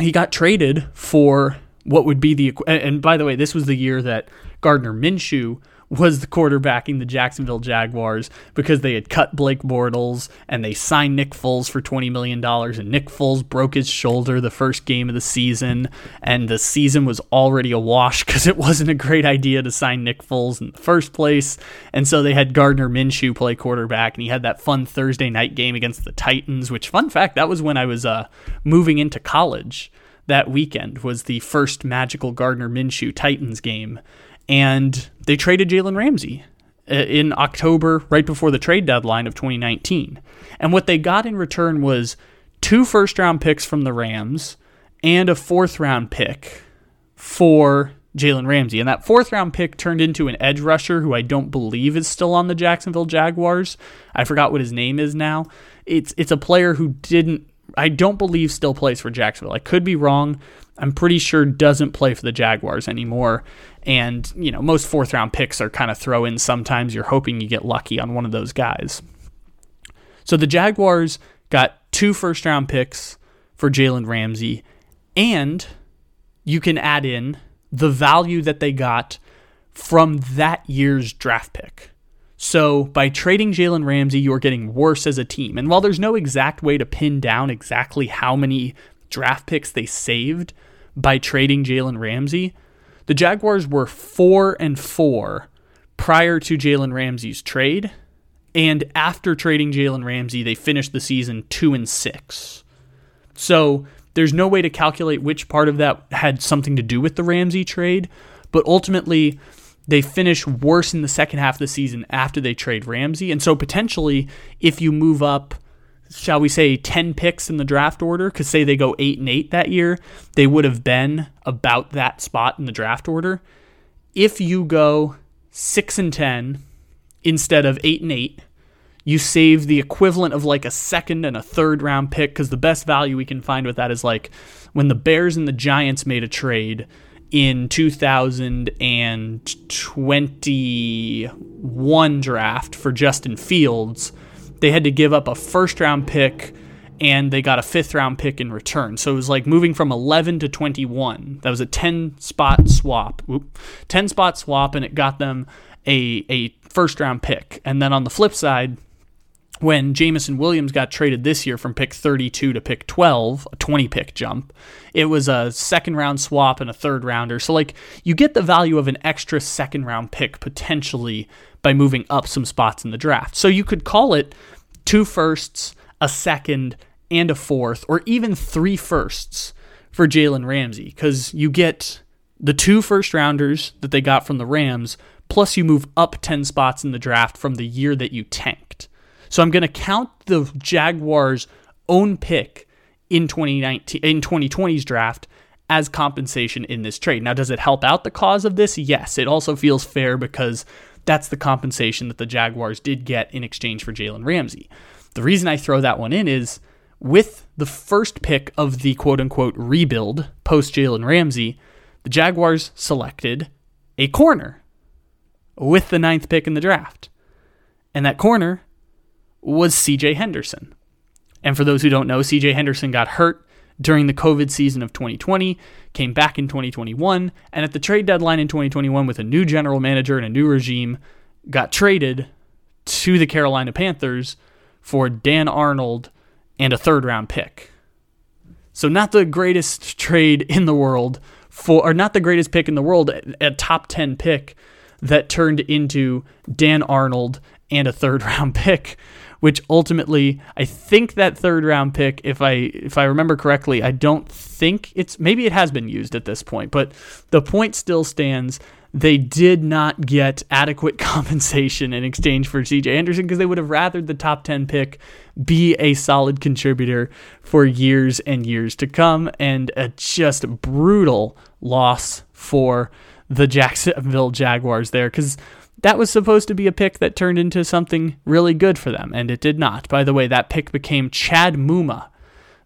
he got traded for what would be the. And by the way, this was the year that Gardner Minshew was the quarterbacking the Jacksonville Jaguars because they had cut Blake Bortles and they signed Nick Foles for $20 million. And Nick Foles broke his shoulder the first game of the season. And the season was already a wash because *laughs* it wasn't a great idea to sign Nick Foles in the first place. And so they had Gardner Minshew play quarterback. And he had that fun Thursday night game against the Titans, which, fun fact, that was when I was uh, moving into college that weekend was the first magical Gardner Minshew Titans game and they traded Jalen Ramsey uh, in October, right before the trade deadline of 2019. And what they got in return was two first round picks from the Rams and a fourth round pick for Jalen Ramsey. And that fourth round pick turned into an edge rusher who I don't believe is still on the Jacksonville Jaguars. I forgot what his name is now. It's it's a player who didn't I don't believe still plays for Jacksonville. I could be wrong. I'm pretty sure doesn't play for the Jaguars anymore. And, you know, most fourth round picks are kind of throw in sometimes. You're hoping you get lucky on one of those guys. So the Jaguars got two first round picks for Jalen Ramsey, and you can add in the value that they got from that year's draft pick. So by trading Jalen Ramsey, you are getting worse as a team. And while there's no exact way to pin down exactly how many draft picks they saved by trading Jalen Ramsey, the Jaguars were four and four prior to Jalen Ramsey's trade. And after trading Jalen Ramsey, they finished the season two and six. So there's no way to calculate which part of that had something to do with the Ramsey trade, but ultimately they finish worse in the second half of the season after they trade Ramsey. And so potentially, if you move up, shall we say, 10 picks in the draft order, because say they go 8 and 8 that year, they would have been about that spot in the draft order. If you go 6 and 10 instead of 8 and 8, you save the equivalent of like a second and a third round pick because the best value we can find with that is like when the Bears and the Giants made a trade in 2021 draft for Justin Fields, they had to give up a first round pick and they got a fifth round pick in return. So it was like moving from 11 to 21. That was a 10 spot swap. 10 spot swap and it got them a a first round pick. And then on the flip side, when Jameson Williams got traded this year from pick 32 to pick 12, a 20 pick jump, it was a second round swap and a third rounder. So, like, you get the value of an extra second round pick potentially by moving up some spots in the draft. So, you could call it two firsts, a second and a fourth, or even three firsts for Jalen Ramsey, because you get the two first rounders that they got from the Rams, plus you move up 10 spots in the draft from the year that you tanked. So I'm going to count the Jaguars' own pick in 2019 in 2020's draft as compensation in this trade. Now, does it help out the cause of this? Yes. It also feels fair because that's the compensation that the Jaguars did get in exchange for Jalen Ramsey. The reason I throw that one in is with the first pick of the quote unquote rebuild post Jalen Ramsey, the Jaguars selected a corner with the ninth pick in the draft. And that corner was CJ Henderson. And for those who don't know, CJ Henderson got hurt during the COVID season of 2020, came back in 2021, and at the trade deadline in 2021 with a new general manager and a new regime, got traded to the Carolina Panthers for Dan Arnold and a third round pick. So not the greatest trade in the world for or not the greatest pick in the world, a top 10 pick that turned into Dan Arnold and a third *laughs* round pick which ultimately I think that third round pick, if I if I remember correctly, I don't think it's maybe it has been used at this point, but the point still stands. They did not get adequate *laughs* compensation in exchange for CJ Anderson because they would have rathered the top 10 pick be a solid contributor for years and years to come. And a just brutal loss for the Jacksonville Jaguars there because that was supposed to be a pick that turned into something really good for them, and it did not. By the way, that pick became Chad Muma,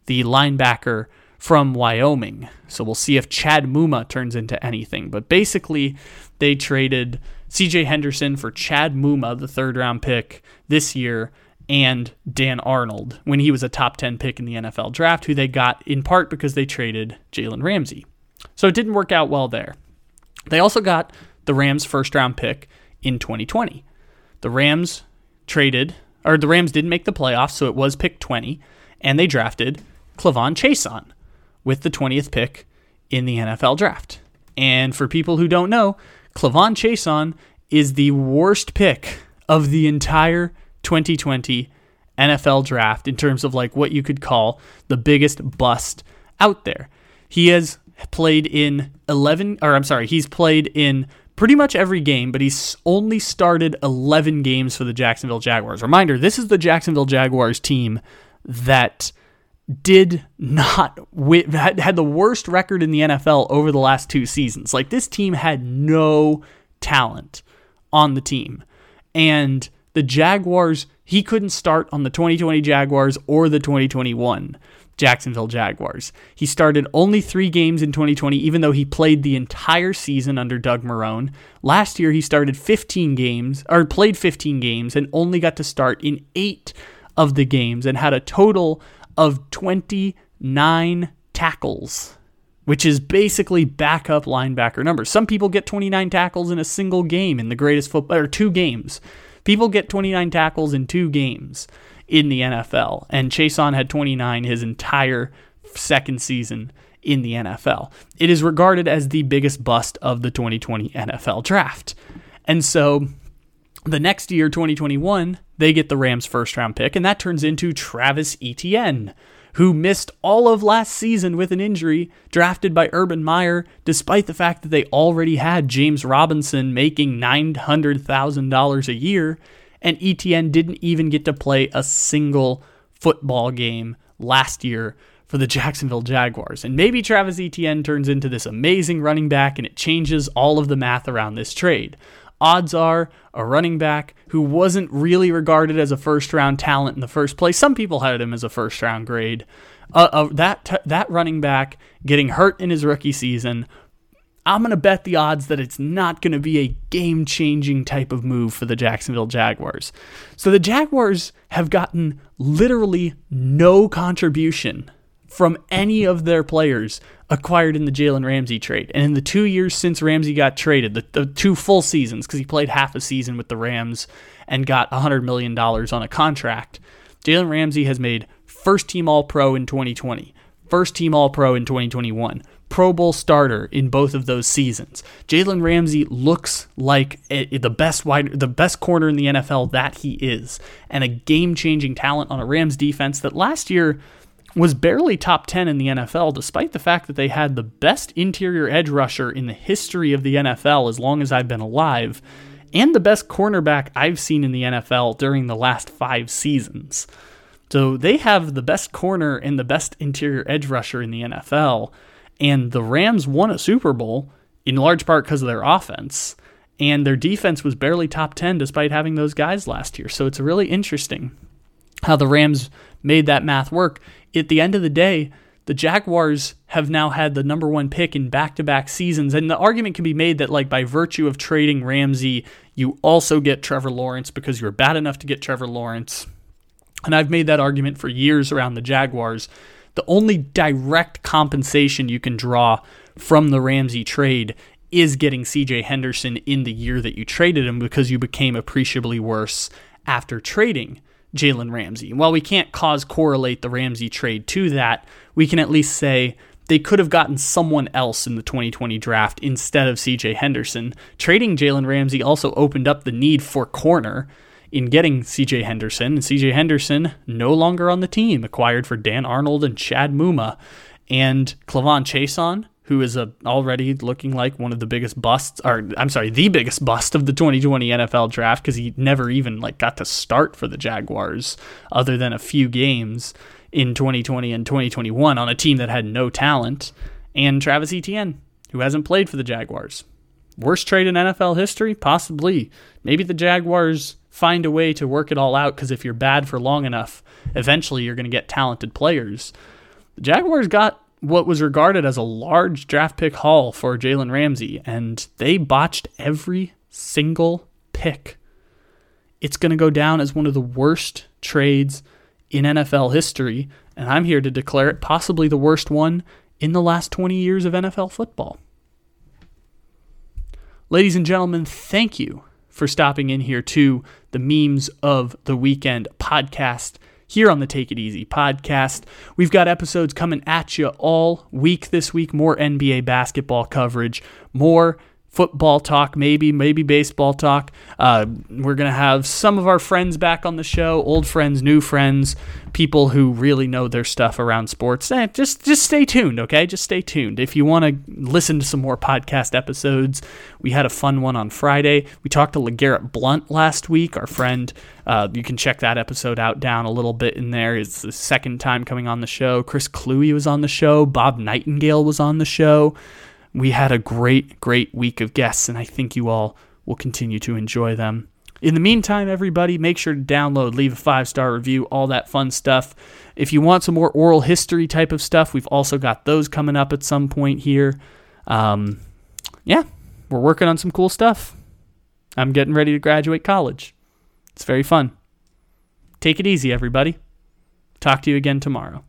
the linebacker from Wyoming. So we'll see if Chad Muma turns into anything. But basically, they traded CJ Henderson for Chad Muma, the third round pick this year, and Dan Arnold when he was a top 10 pick in the NFL draft, who they got in part because they traded Jalen Ramsey. So it didn't work out well there. They also got the Rams' first round pick in 2020. The Rams traded, or the Rams didn't make the playoffs, so it was pick 20, and they drafted K'Lavon Chaisson with the 20th pick in the NFL draft. And for people who don't know, K'Lavon Chaisson is the worst pick of the entire 2020 NFL draft in terms of like what you could call the biggest bust out there. He has played in 11 or I'm sorry, he's played in pretty much every game, but he's only started 11 games for the Jacksonville Jaguars. Reminder this is the Jacksonville Jaguars team that did not had the worst record in the NFL over the last two seasons. Like this team had no talent on the team. And the Jaguars, he couldn't start on the 2020 Jaguars or the 2021. Jacksonville Jaguars. He started only three games in 2020, even though he played the entire season under Doug Marrone. Last year, he started 15 games, or played 15 games, and only got to start in eight of the games and had a total of 29 tackles, which is basically backup linebacker numbers. Some people get 29 tackles in a single game in the greatest football, or two games. People get 29 tackles in two games in the NFL. And Chaisson had 29 his entire second season in the NFL. It is regarded as the biggest bust of the 2020 NFL draft. And so the next year, 2021, they get the Rams' first round pick, and that turns into Travis Etienne, who missed all of last season with an injury, drafted by Urban Meyer, despite the fact that they already had James Robinson making $900,000 a year and Etienne didn't even get to play a single football game last year for the *laughs* Jacksonville Jaguars. And maybe Travis Etienne turns into this amazing running back and it changes all of the math around this trade. Odds are a running back who wasn't really regarded as a first round talent in the first place. Some people had him as a first round grade. Uh, uh, that t- that running back getting hurt in his rookie season I'm to bet the odds that it's not to be a game changing type of move for the Jacksonville Jaguars. So the Jaguars have gotten literally no contribution from any of their players acquired in the Jalen Ramsey trade. And in the two years since Ramsey got traded, the, the two full seasons, because he played half a season with the Rams and got $100 million on a contract, Jalen Ramsey has made first team All Pro in 2020, first team All Pro in 2021 Pro Bowl starter in both of those seasons. Jalen Ramsey looks like a, the best wide, the best corner in the NFL that he is, and a game-changing talent on a Rams defense that last year was barely top 10 in the NFL, despite the fact that they had the best interior edge rusher in the history of the NFL as long as I've been alive, and the best cornerback I've seen in the NFL during the last five seasons. So they have the best corner and the best interior edge rusher in the NFL. And the Rams won a Super Bowl in large part because of their offense. And their defense was barely top 10 despite having those guys last year. So it's really interesting how the Rams made that math work at the end of the day, the Jaguars have now had the number one pick in back to back seasons. And the argument can be made that, like, by virtue of trading Ramsey, you also get Trevor Lawrence because you're bad enough to get Trevor Lawrence. And I've made that argument for years around the Jaguars. The only direct compensation you can draw from the Ramsey trade is getting CJ Henderson in the year that you traded him because you became appreciably worse after trading Jalen Ramsey. While we can't cause correlate the Ramsey trade to that, we can at least say they could have gotten someone else in the 2020 draft instead of CJ Henderson. Trading Jalen Ramsey also opened up the need for corner in getting CJ Henderson. And CJ Henderson no longer on the team, acquired for Dan Arnold and Chad Muma. And K'Lavon Chaisson who is a, already looking like one of the biggest busts, or I'm sorry, the biggest bust of the 2020 NFL draft because he never even like got to start for the Jaguars other than a few games in 2020 and 2021 on a team that had no talent, and Travis Etienne, who hasn't played for the Jaguars. Worst trade in NFL history? Possibly. Maybe the Jaguars find a way to work it all out because if you're bad for long enough, eventually you're going to get talented players. The Jaguars got what was regarded as a large draft pick haul for Jalen Ramsey, and they botched every single pick. It's going to go down as one of the worst trades in NFL history, and I'm here to declare it possibly the worst one in the last 20 years of NFL football. Ladies and gentlemen, thank you for stopping in here to the Memes of the Weekend podcast here on the Take It Easy podcast. We've got episodes coming at you all week this week, more NBA basketball coverage, more football talk, maybe, maybe baseball talk. Uh, we're going to have some of our friends back on the show, old friends, new friends, people who really know their stuff around sports. Eh, just, just stay tuned, okay? Just stay tuned. If you want to listen to some more podcast episodes, we had a fun one on Friday. We talked to LeGarrette Blount last week, our friend. Uh, you can check that episode out down a little bit in there. It's the second time coming on the show. Chris Cluey was on the show. Bob Nightingale was on the show we had a great, great week of guests, and I think you all will continue to enjoy them. In the meantime, everybody, make sure to download, leave a five star review, all that fun stuff. If you want some more oral history type of stuff, we've also got those coming up at some point here. Um, yeah, we're working on some cool stuff. I'm getting ready to graduate college. It's very fun. Take it easy, everybody. Talk to you again tomorrow.